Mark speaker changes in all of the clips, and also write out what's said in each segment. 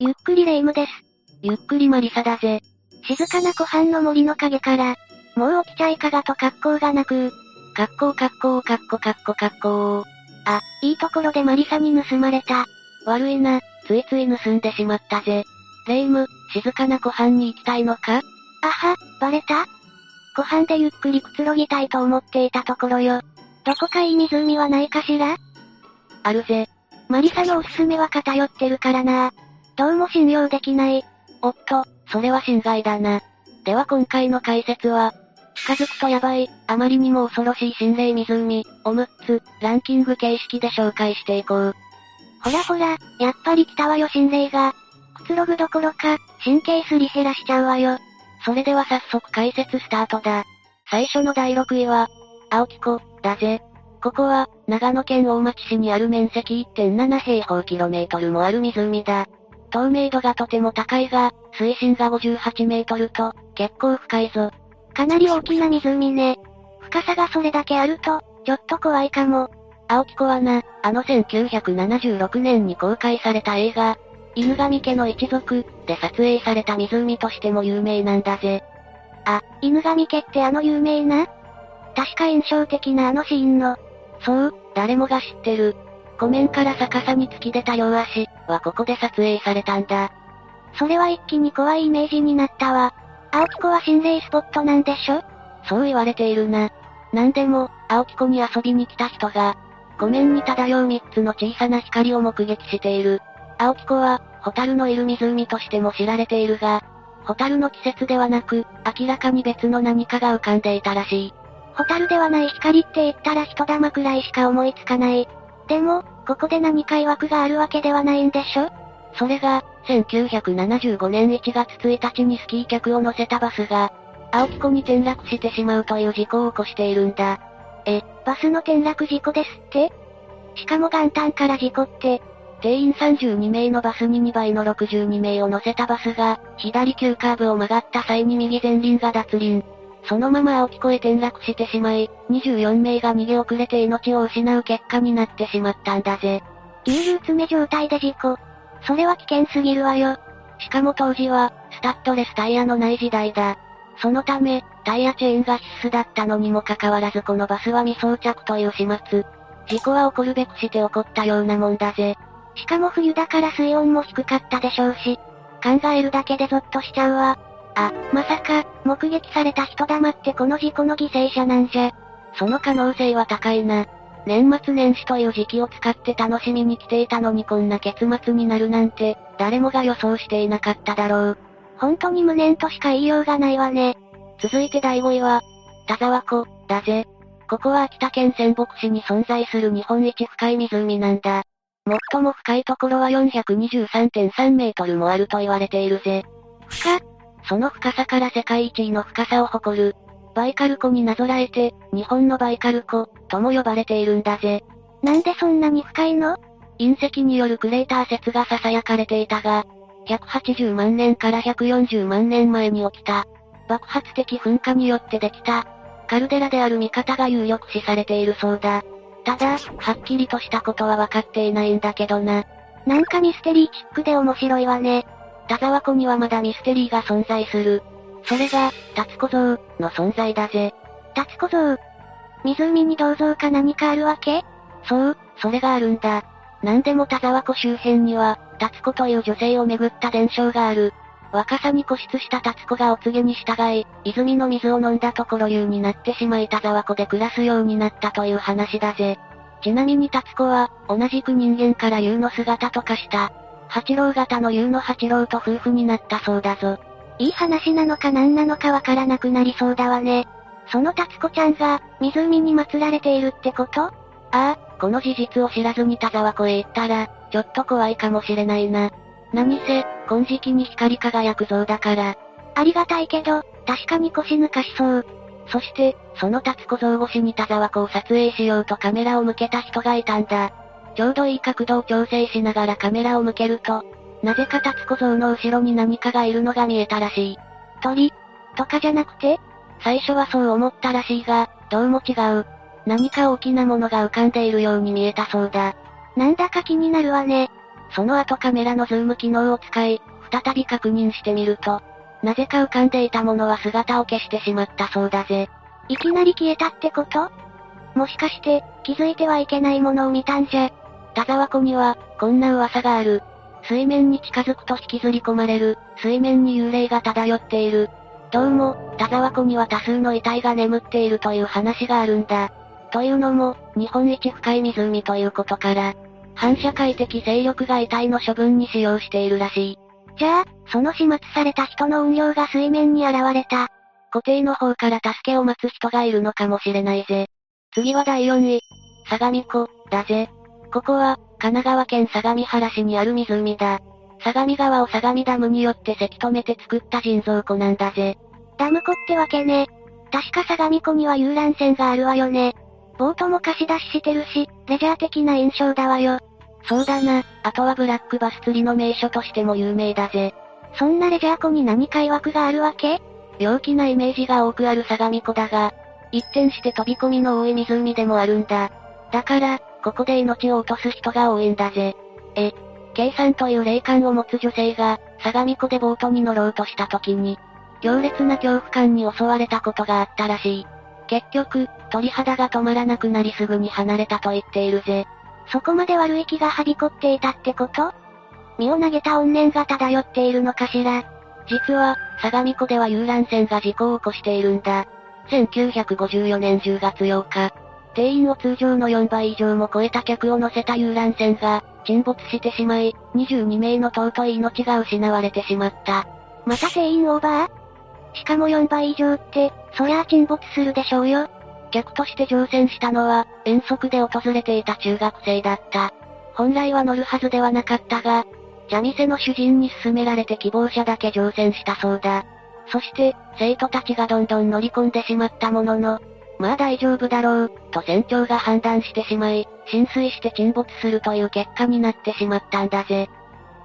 Speaker 1: ゆっくりレ夢ムです。
Speaker 2: ゆっくりマリサだぜ。
Speaker 1: 静かな湖畔の森の陰から、もう起きちゃいかがと格好がなく、
Speaker 2: 格好格好格好格好格好
Speaker 1: あ、いいところでマリサに盗まれた。
Speaker 2: 悪いな、ついつい盗んでしまったぜ。レ夢ム、静かな湖畔に行きたいのか？
Speaker 1: あは、バレた？湖畔でゆっくりくつろぎたいと思っていたところよ。どこかいい湖はないかしら？
Speaker 2: あるぜ。
Speaker 1: マリサのおすすめは偏ってるからな。どうも信用できない。
Speaker 2: おっと、それは心外だな。では今回の解説は、近づくとやばい、あまりにも恐ろしい心霊湖、を6つ、ランキング形式で紹介していこう。
Speaker 1: ほらほら、やっぱり来たわよ心霊が。くつろぐどころか、神経すり減らしちゃうわよ。
Speaker 2: それでは早速解説スタートだ。最初の第6位は、青木湖、だぜ。ここは、長野県大町市にある面積1.7平方キロメートルもある湖だ。透明度がとても高いが、水深が58メートルと、結構深いぞ。
Speaker 1: かなり大きな湖ね。深さがそれだけあると、ちょっと怖いかも。
Speaker 2: 青木湖はな、あの1976年に公開された映画、犬神家の一族で撮影された湖としても有名なんだぜ。
Speaker 1: あ、犬神家ってあの有名な？確か印象的なあのシーンの。
Speaker 2: そう、誰もが知ってる。湖面から逆さに突き出た両足はここで撮影されたんだ。
Speaker 1: それは一気に怖いイメージになったわ。青木湖は心霊スポットなんでしょ？
Speaker 2: そう言われているな。なんでも、青木湖に遊びに来た人が、湖面に漂う三つの小さな光を目撃している。青木湖は、ホタルのいる湖としても知られているが、ホタルの季節ではなく、明らかに別の何かが浮かんでいたらしい。
Speaker 1: ホタルではない光って言ったら人玉くらいしか思いつかない。でも、ここで何か曰くがあるわけではないんでしょ？
Speaker 2: それが、1975年1月1日にスキー客を乗せたバスが、青木湖に転落してしまうという事故を起こしているんだ。
Speaker 1: え、バスの転落事故ですって？しかも元旦から事故って、
Speaker 2: 定員32名のバスに2倍の62名を乗せたバスが、左急カーブを曲がった際に右前輪が脱輪。そのまま青木湖へ転落してしまい、24名が逃げ遅れて命を失う結果になってしまったんだぜ。
Speaker 1: 流々詰め状態で事故。それは危険すぎるわよ。
Speaker 2: しかも当時は、スタッドレスタイヤのない時代だ。そのため、タイヤチェーンが必須だったのにもかかわらずこのバスは未装着という始末。事故は起こるべくして起こったようなもんだぜ。
Speaker 1: しかも冬だから水温も低かったでしょうし、考えるだけでゾッとしちゃうわ。あ、まさか、目撃された人玉ってこの事故の犠牲者なんじゃ。
Speaker 2: その可能性は高いな。年末年始という時期を使って楽しみに来ていたのにこんな結末になるなんて、誰もが予想していなかっただろう。
Speaker 1: 本当に無念としか言いようがないわね。
Speaker 2: 続いて第5位は、田沢湖、だぜ。ここは秋田県仙北市に存在する日本一深い湖なんだ。最も深いところは423.3メートルもあると言われているぜ。
Speaker 1: 深
Speaker 2: その深さから世界一位の深さを誇る、バイカル湖になぞらえて、日本のバイカル湖、とも呼ばれているんだぜ。
Speaker 1: なんでそんなに深いの？
Speaker 2: 隕石によるクレーター説が囁かれていたが、180万年から140万年前に起きた、爆発的噴火によってできた、カルデラである見方が有力視されているそうだ。ただ、はっきりとしたことは分かっていないんだけどな。
Speaker 1: なんかミステリーチックで面白いわね。
Speaker 2: 田沢湖にはまだミステリーが存在する。それが、タツコ像の存在だぜ。
Speaker 1: タツコ像湖に銅像か何かあるわけ？
Speaker 2: そう、それがあるんだ。なんでも田沢湖周辺には、タツコという女性をめぐった伝承がある。若さに固執したタツコがお告げに従い、泉の水を飲んだところ流になってしまい田沢湖で暮らすようになったという話だぜ。ちなみにタツコは、同じく人間から竜の姿と化した、八郎型の竜の八郎と夫婦になったそうだぞ。
Speaker 1: いい話なのか何なのかわからなくなりそうだわね。そのタツコちゃんが、湖に祀られているってこと？あ
Speaker 2: あ、この事実を知らずに田沢湖へ行ったら、ちょっと怖いかもしれないな。何せ、金色に光り輝く像だから。
Speaker 1: ありがたいけど、確かに腰抜かしそう。
Speaker 2: そして、その達子像越しに田沢湖を撮影しようとカメラを向けた人がいたんだ。ちょうどいい角度を調整しながらカメラを向けると、なぜか達子像の後ろに何かがいるのが見えたらしい。
Speaker 1: 鳥？とかじゃなくて？
Speaker 2: 最初はそう思ったらしいが、どうも違う。何か大きなものが浮かんでいるように見えたそうだ。
Speaker 1: なんだか気になるわね。
Speaker 2: その後カメラのズーム機能を使い、再び確認してみると、なぜか浮かんでいたものは姿を消してしまったそうだぜ。
Speaker 1: いきなり消えたってこと？もしかして、気づいてはいけないものを見たんじゃ。
Speaker 2: 田沢湖には、こんな噂がある。水面に近づくと引きずり込まれる、水面に幽霊が漂っている。どうも、田沢湖には多数の遺体が眠っているという話があるんだ。というのも、日本一深い湖ということから、反社会的勢力が遺体の処分に使用しているらしい。
Speaker 1: じゃあ、その始末された人の運用が水面に現れた。
Speaker 2: 固定の方から助けを待つ人がいるのかもしれないぜ。次は第4位。相模湖、だぜ。ここは、神奈川県相模原市にある湖だ。相模川を相模ダムによってせき止めて作った人造湖なんだぜ。
Speaker 1: ダム湖ってわけね。確か相模湖には遊覧船があるわよね。ボートも貸し出ししてるし、レジャー的な印象だわよ。
Speaker 2: そうだな、あとはブラックバス釣りの名所としても有名だぜ。
Speaker 1: そんなレジャー湖に何か曰くがあるわけ？
Speaker 2: 陽気なイメージが多くある相模湖だが、一転して飛び込みの多い湖でもあるんだ。だから、ここで命を落とす人が多いんだぜ。え、K さんという霊感を持つ女性が、相模湖でボートに乗ろうとした時に、強烈な恐怖感に襲われたことがあったらしい。結局、鳥肌が止まらなくなりすぐに離れたと言っているぜ。
Speaker 1: そこまで悪い気がはびこっていたってこと？身を投げた怨念が漂っているのかしら？
Speaker 2: 実は、相模湖では遊覧船が事故を起こしているんだ。1954年10月8日、定員を通常の4倍以上も超えた客を乗せた遊覧船が、沈没してしまい、22名の尊い命が失われてしまった。
Speaker 1: また定員オーバー？しかも4倍以上って、そりゃあ沈没するでしょうよ。
Speaker 2: 客として乗船したのは、遠足で訪れていた中学生だった。本来は乗るはずではなかったが、茶店の主人に勧められて希望者だけ乗船したそうだ。そして、生徒たちがどんどん乗り込んでしまったものの、まあ大丈夫だろう、と船長が判断してしまい、浸水して沈没するという結果になってしまったんだぜ。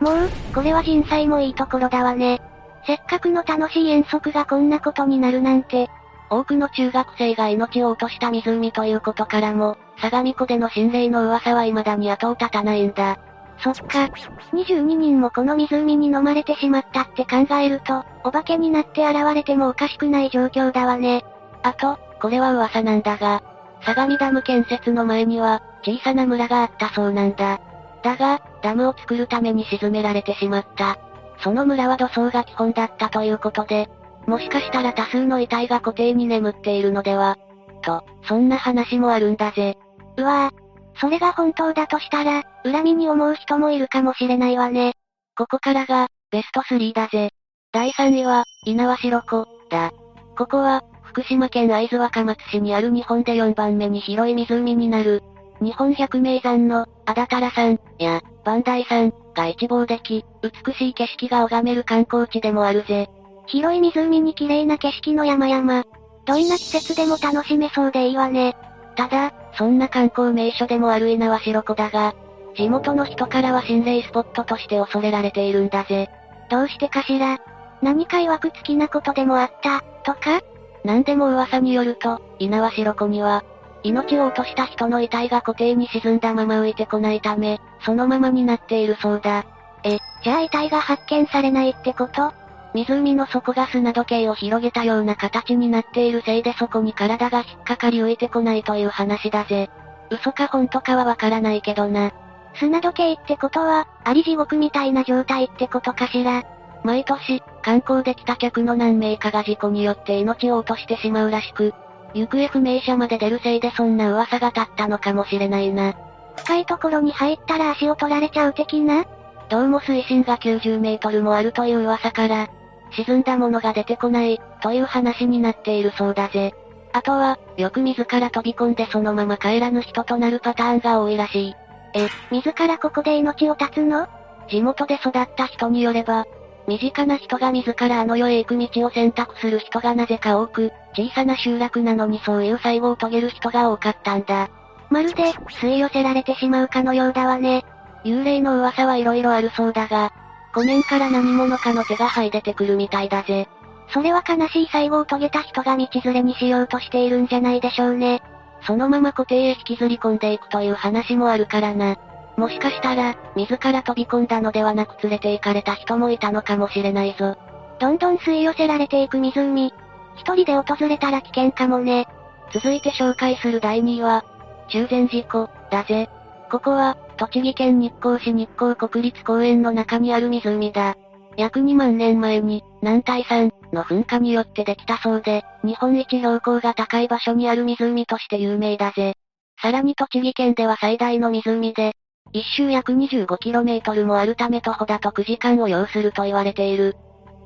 Speaker 1: もう、これは人災もいいところだわね。せっかくの楽しい遠足がこんなことになるなんて。
Speaker 2: 多くの中学生が命を落とした湖ということからも、相模湖での心霊の噂は未だに後を絶たないんだ。
Speaker 1: そっか。22人もこの湖に飲まれてしまったって考えると、お化けになって現れてもおかしくない状況だわね。
Speaker 2: あと、これは噂なんだが、相模ダム建設の前には、小さな村があったそうなんだ。だが、ダムを作るために沈められてしまった。その村は土葬が基本だったということで、もしかしたら多数の遺体が固定に眠っているのでは、と、そんな話もあるんだぜ。
Speaker 1: うわぁ、それが本当だとしたら、恨みに思う人もいるかもしれないわね。
Speaker 2: ここからが、ベスト3だぜ。第3位は、猪苗代湖、だ。ここは、福島県会津若松市にある日本で4番目に広い湖になる、日本百名山の、あだたら山、や、磐梯山、が一望でき、美しい景色が拝める観光地でもあるぜ。
Speaker 1: 広い湖に綺麗な景色の山々。どんな季節でも楽しめそうでいいわね。
Speaker 2: ただ、そんな観光名所でもある猪苗代湖だが、地元の人からは心霊スポットとして恐れられているんだぜ。
Speaker 1: どうしてかしら何か曰くつきなことでもあった、とか
Speaker 2: 何でも噂によると、猪苗代湖には、命を落とした人の遺体が固定に沈んだまま浮いてこないため、そのままになっているそうだ。
Speaker 1: え、じゃあ遺体が発見されないってこと？
Speaker 2: 湖の底が砂時計を広げたような形になっているせいでそこに体が引っかかり浮いてこないという話だぜ。嘘か本当かはわからないけどな。
Speaker 1: 砂時計ってことは、あり地獄みたいな状態ってことかしら？
Speaker 2: 毎年、観光で来た客の何名かが事故によって命を落としてしまうらしく、行方不明者まで出るせいでそんな噂が立ったのかもしれないな。
Speaker 1: 深いところに入ったら足を取られちゃう的な？
Speaker 2: どうも水深が90メートルもあるという噂から、沈んだものが出てこない、という話になっているそうだぜ。あとは、よく自ら飛び込んでそのまま帰らぬ人となるパターンが多いらしい。
Speaker 1: え、自らここで命を絶つの？
Speaker 2: 地元で育った人によれば、身近な人が自らあの世へ行く道を選択する人がなぜか多く、小さな集落なのにそういう最後を遂げる人が多かったんだ。
Speaker 1: まるで、吸い寄せられてしまうかのようだわね。
Speaker 2: 幽霊の噂はいろいろあるそうだが、湖面から何者かの手が這い出てくるみたいだぜ。
Speaker 1: それは悲しい最後を遂げた人が道連れにしようとしているんじゃないでしょうね。
Speaker 2: そのまま固定へ引きずり込んでいくという話もあるからな。もしかしたら、自ら飛び込んだのではなく連れて行かれた人もいたのかもしれないぞ。
Speaker 1: どんどん吸い寄せられていく湖。一人で訪れたら危険かもね。
Speaker 2: 続いて紹介する第2位は、中禅寺湖、だぜ。ここは、栃木県日光市日光国立公園の中にある湖だ。約2万年前に、南大山の噴火によってできたそうで、日本一標高が高い場所にある湖として有名だぜ。さらに栃木県では最大の湖で、一周約 25km もあるため徒歩だと9時間を要すると言われている。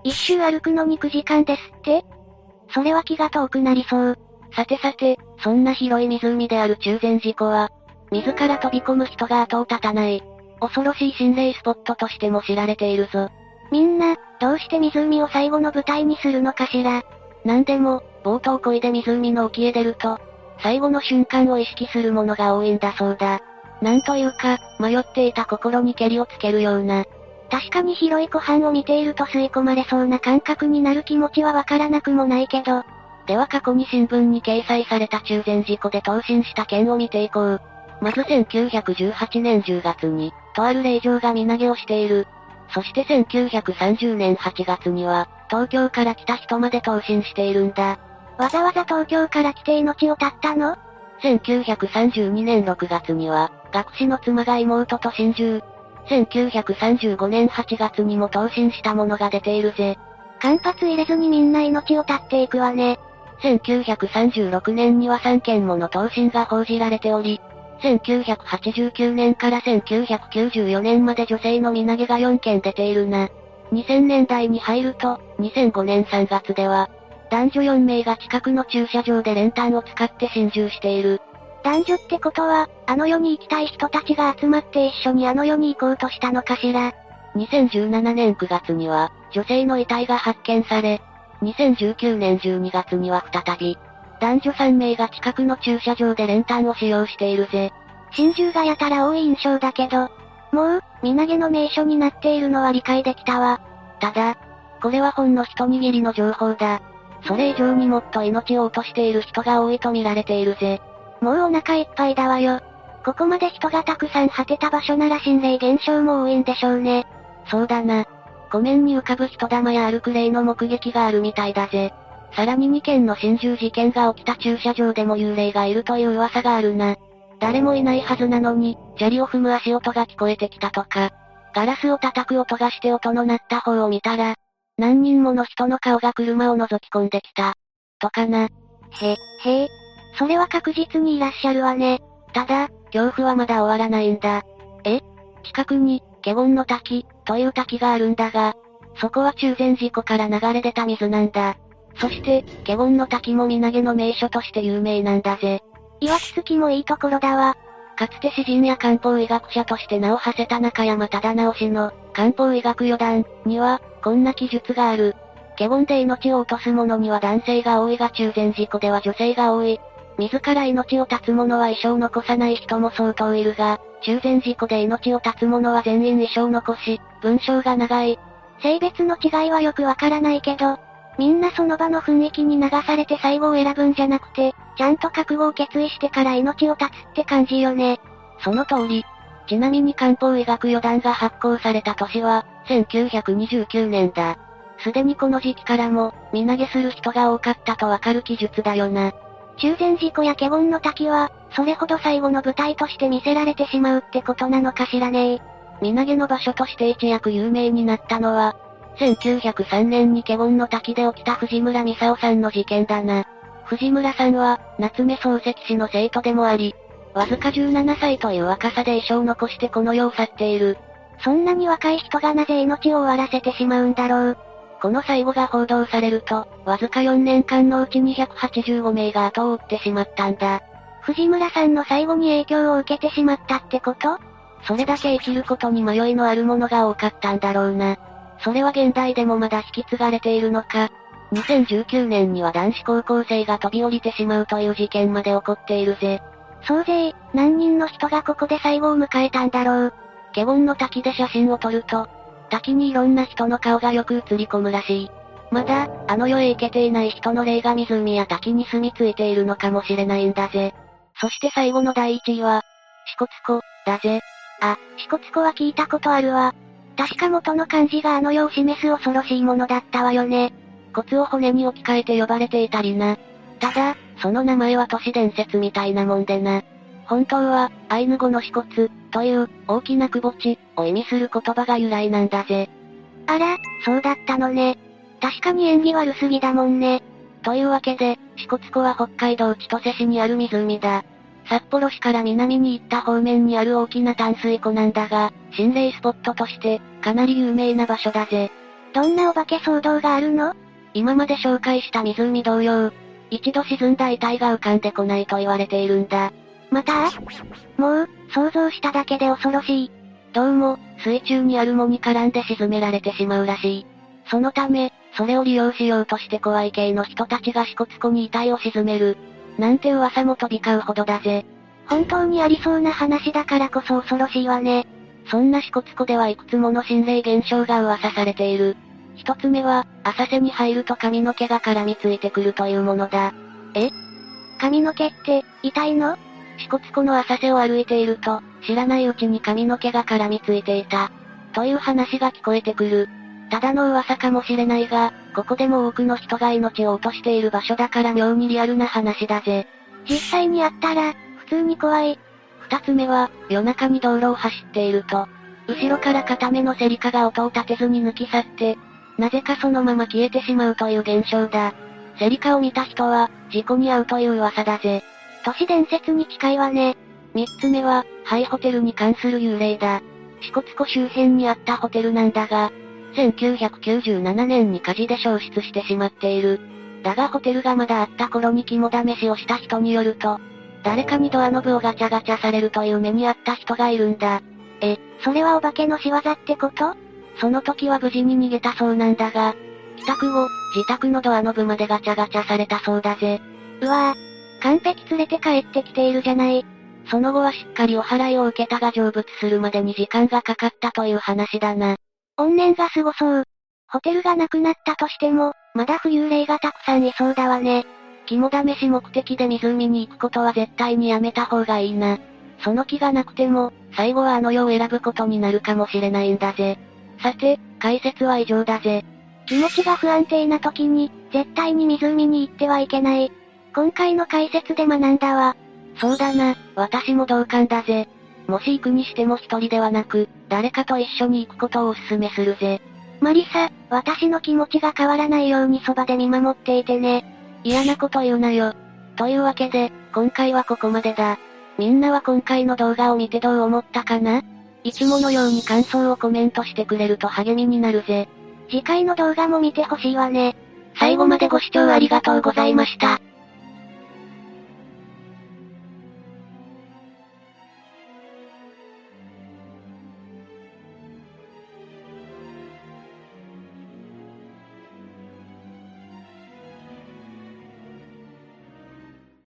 Speaker 1: 一周歩くのに9時間ですって？それは気が遠くなりそう。
Speaker 2: さてさて、そんな広い湖である中禅寺湖は、自ら飛び込む人が後を絶たない、恐ろしい心霊スポットとしても知られているぞ。
Speaker 1: みんな、どうして湖を最後の舞台にするのかしら？
Speaker 2: なんでも、冒頭恋で湖の沖へ出ると、最後の瞬間を意識するものが多いんだそうだ。なんというか、迷っていた心にけりをつけるような。
Speaker 1: 確かに広い湖畔を見ていると吸い込まれそうな感覚になる気持ちはわからなくもないけど。
Speaker 2: では過去に新聞に掲載された中禅寺湖で投身した件を見ていこう。まず1918年10月に、とある霊場が身投げをしている。そして1930年8月には、東京から来た人まで投身しているんだ。
Speaker 1: わざわざ東京から来て命を絶ったの？
Speaker 2: ?1932 年6月には、学士の妻が妹と心中。1935年8月にも投身したものが出ているぜ。
Speaker 1: 間髪入れずにみんな命を絶っていくわね。
Speaker 2: 1936年には3件もの投身が報じられており、1989年から1994年まで女性の身投げが4件出ているな。2000年代に入ると、2005年3月では、男女4名が近くの駐車場で練炭を使って心中している。
Speaker 1: 男女ってことは、あの世に行きたい人たちが集まって一緒にあの世に行こうとしたのかしら。
Speaker 2: 2017年9月には、女性の遺体が発見され、2019年12月には再び、男女3名が近くの駐車場で練炭を使用しているぜ。
Speaker 1: 真珠がやたら多い印象だけど、もう、身投げの名所になっているのは理解できたわ。
Speaker 2: ただ、これはほんの一握りの情報だ。それ以上にもっと命を落としている人が多いと見られているぜ。
Speaker 1: もうお腹いっぱいだわよ。ここまで人がたくさん果てた場所なら心霊現象も多いんでしょうね。
Speaker 2: そうだな。湖面に浮かぶ人玉や歩く霊の目撃があるみたいだぜ。さらに2件の心中事件が起きた駐車場でも幽霊がいるという噂があるな。誰もいないはずなのに、砂利を踏む足音が聞こえてきたとか、ガラスを叩く音がして音の鳴った方を見たら、何人もの人の顔が車を覗き込んできた。とかな。
Speaker 1: へ、へえ。それは確実にいらっしゃるわね。
Speaker 2: ただ、恐怖はまだ終わらないんだ。え？近くに、華厳の滝、という滝があるんだが、そこは中禅寺湖から流れ出た水なんだ。そして、華厳の滝も身投げの名所として有名なんだぜ。
Speaker 1: 岩木月もいいところだわ。
Speaker 2: かつて詩人や漢方医学者として名を馳せた中山忠直氏の漢方医学予断には、こんな記述がある。華厳で命を落とす者には男性が多いが中禅寺湖では女性が多い。自ら命を絶つ者は一生残さない人も相当いるが、中禅寺湖で命を絶つ者は全員一生残し、文章が長い。
Speaker 1: 性別の違いはよくわからないけど、みんなその場の雰囲気に流されて最後を選ぶんじゃなくて、ちゃんと覚悟を決意してから命を絶つって感じよね。
Speaker 2: その通り。ちなみに漢方医学予断が発行された年は、1929年だ。すでにこの時期からも、身投げする人が多かったとわかる記述だよな。
Speaker 1: 中禅寺湖や華厳の滝は、それほど最後の舞台として見せられてしまうってことなのかしらねえ
Speaker 2: 身投げの場所として一躍有名になったのは、1903年に華厳の滝で起きた藤村美沙夫さんの事件だな。藤村さんは、夏目漱石氏の生徒でもあり、わずか17歳という若さで遺書を残してこの世を去っている。
Speaker 1: そんなに若い人がなぜ命を終わらせてしまうんだろう。
Speaker 2: この最後が報道されると、わずか4年間のうち285名が後を追ってしまったんだ。
Speaker 1: 藤村さんの最後に影響を受けてしまったってこと？
Speaker 2: それだけ生きることに迷いのあるものが多かったんだろうな。それは現代でもまだ引き継がれているのか。2019年には男子高校生が飛び降りてしまうという事件まで起こっているぜ。
Speaker 1: 総勢、何人の人がここで最後を迎えたんだろう。
Speaker 2: 華厳の滝で写真を撮ると、滝にいろんな人の顔がよく映り込むらしい。まだ、あの世へ行けていない人の霊が湖や滝に住み着いているのかもしれないんだぜ。そして最後の第1位は、支笏湖、だぜ。
Speaker 1: あ、支笏湖は聞いたことあるわ。確か元の漢字があの世を示す恐ろしいものだったわよね。
Speaker 2: 骨を骨に置き換えて呼ばれていたりな。ただ、その名前は都市伝説みたいなもんでな。本当は、アイヌ語の支骨、という、大きな窪地、を意味する言葉が由来なんだぜ。
Speaker 1: あら、そうだったのね。確かに縁起悪すぎだもんね。
Speaker 2: というわけで、支笏湖は北海道千歳市にある湖だ。札幌市から南に行った方面にある大きな淡水湖なんだが、心霊スポットとして、かなり有名な場所だぜ。
Speaker 1: どんなお化け騒動があるの？
Speaker 2: 今まで紹介した湖同様、一度沈んだ遺体が浮かんでこないと言われているんだ。
Speaker 1: また？もう、想像しただけで恐ろしい。
Speaker 2: どうも、水中にある藻に絡んで沈められてしまうらしい。そのため、それを利用しようとして怖い系の人たちが支笏湖に遺体を沈める。なんて噂も飛び交うほどだぜ。
Speaker 1: 本当にありそうな話だからこそ恐ろしいわね。
Speaker 2: そんな支笏湖ではいくつもの心霊現象が噂されている。一つ目は、浅瀬に入ると髪の毛が絡みついてくるというものだ。
Speaker 1: え？髪の毛って、痛いの？
Speaker 2: 支笏湖の浅瀬を歩いていると、知らないうちに髪の毛が絡みついていた。という話が聞こえてくる。ただの噂かもしれないが、ここでも多くの人が命を落としている場所だから妙にリアルな話だぜ。
Speaker 1: 実際にあったら、普通に怖い。
Speaker 2: 二つ目は、夜中に道路を走っていると、後ろから片目のセリカが音を立てずに抜き去って、なぜかそのまま消えてしまうという現象だ。セリカを見た人は、事故に遭うという噂だぜ。
Speaker 1: 都市伝説に近いわね。
Speaker 2: 三つ目は、ハイホテルに関する幽霊だ。支笏湖周辺にあったホテルなんだが、1997年に火事で消失してしまっている。だがホテルがまだあった頃に肝試しをした人によると、誰かにドアノブをガチャガチャされるという目にあった人がいるんだ。
Speaker 1: え、それはお化けの仕業ってこと？
Speaker 2: その時は無事に逃げたそうなんだが、帰宅後、自宅のドアノブまでガチャガチャされたそうだぜ。
Speaker 1: うわぁ、完璧連れて帰ってきているじゃない。
Speaker 2: その後はしっかりお払いを受けたが成仏するまでに時間がかかったという話だな。
Speaker 1: 怨念がすごそう。ホテルがなくなったとしても、まだ浮遊霊がたくさんいそうだわね。
Speaker 2: 肝試し目的で湖に行くことは絶対にやめた方がいいな。その気がなくても、最後はあの世を選ぶことになるかもしれないんだぜ。さて、解説は以上だぜ。
Speaker 1: 気持ちが不安定な時に、絶対に湖に行ってはいけない。今回の解説で学んだわ。
Speaker 2: そうだな、私も同感だぜ。もし行くにしても一人ではなく、誰かと一緒に行くことをお勧めするぜ。
Speaker 1: マリサ、私の気持ちが変わらないようにそばで見守っていてね。
Speaker 2: 嫌なこと言うなよ。というわけで、今回はここまでだ。みんなは今回の動画を見てどう思ったかな？いつものように感想をコメントしてくれると励みになるぜ。
Speaker 1: 次回の動画も見てほしいわね。
Speaker 2: 最後までご視聴ありがとうございました。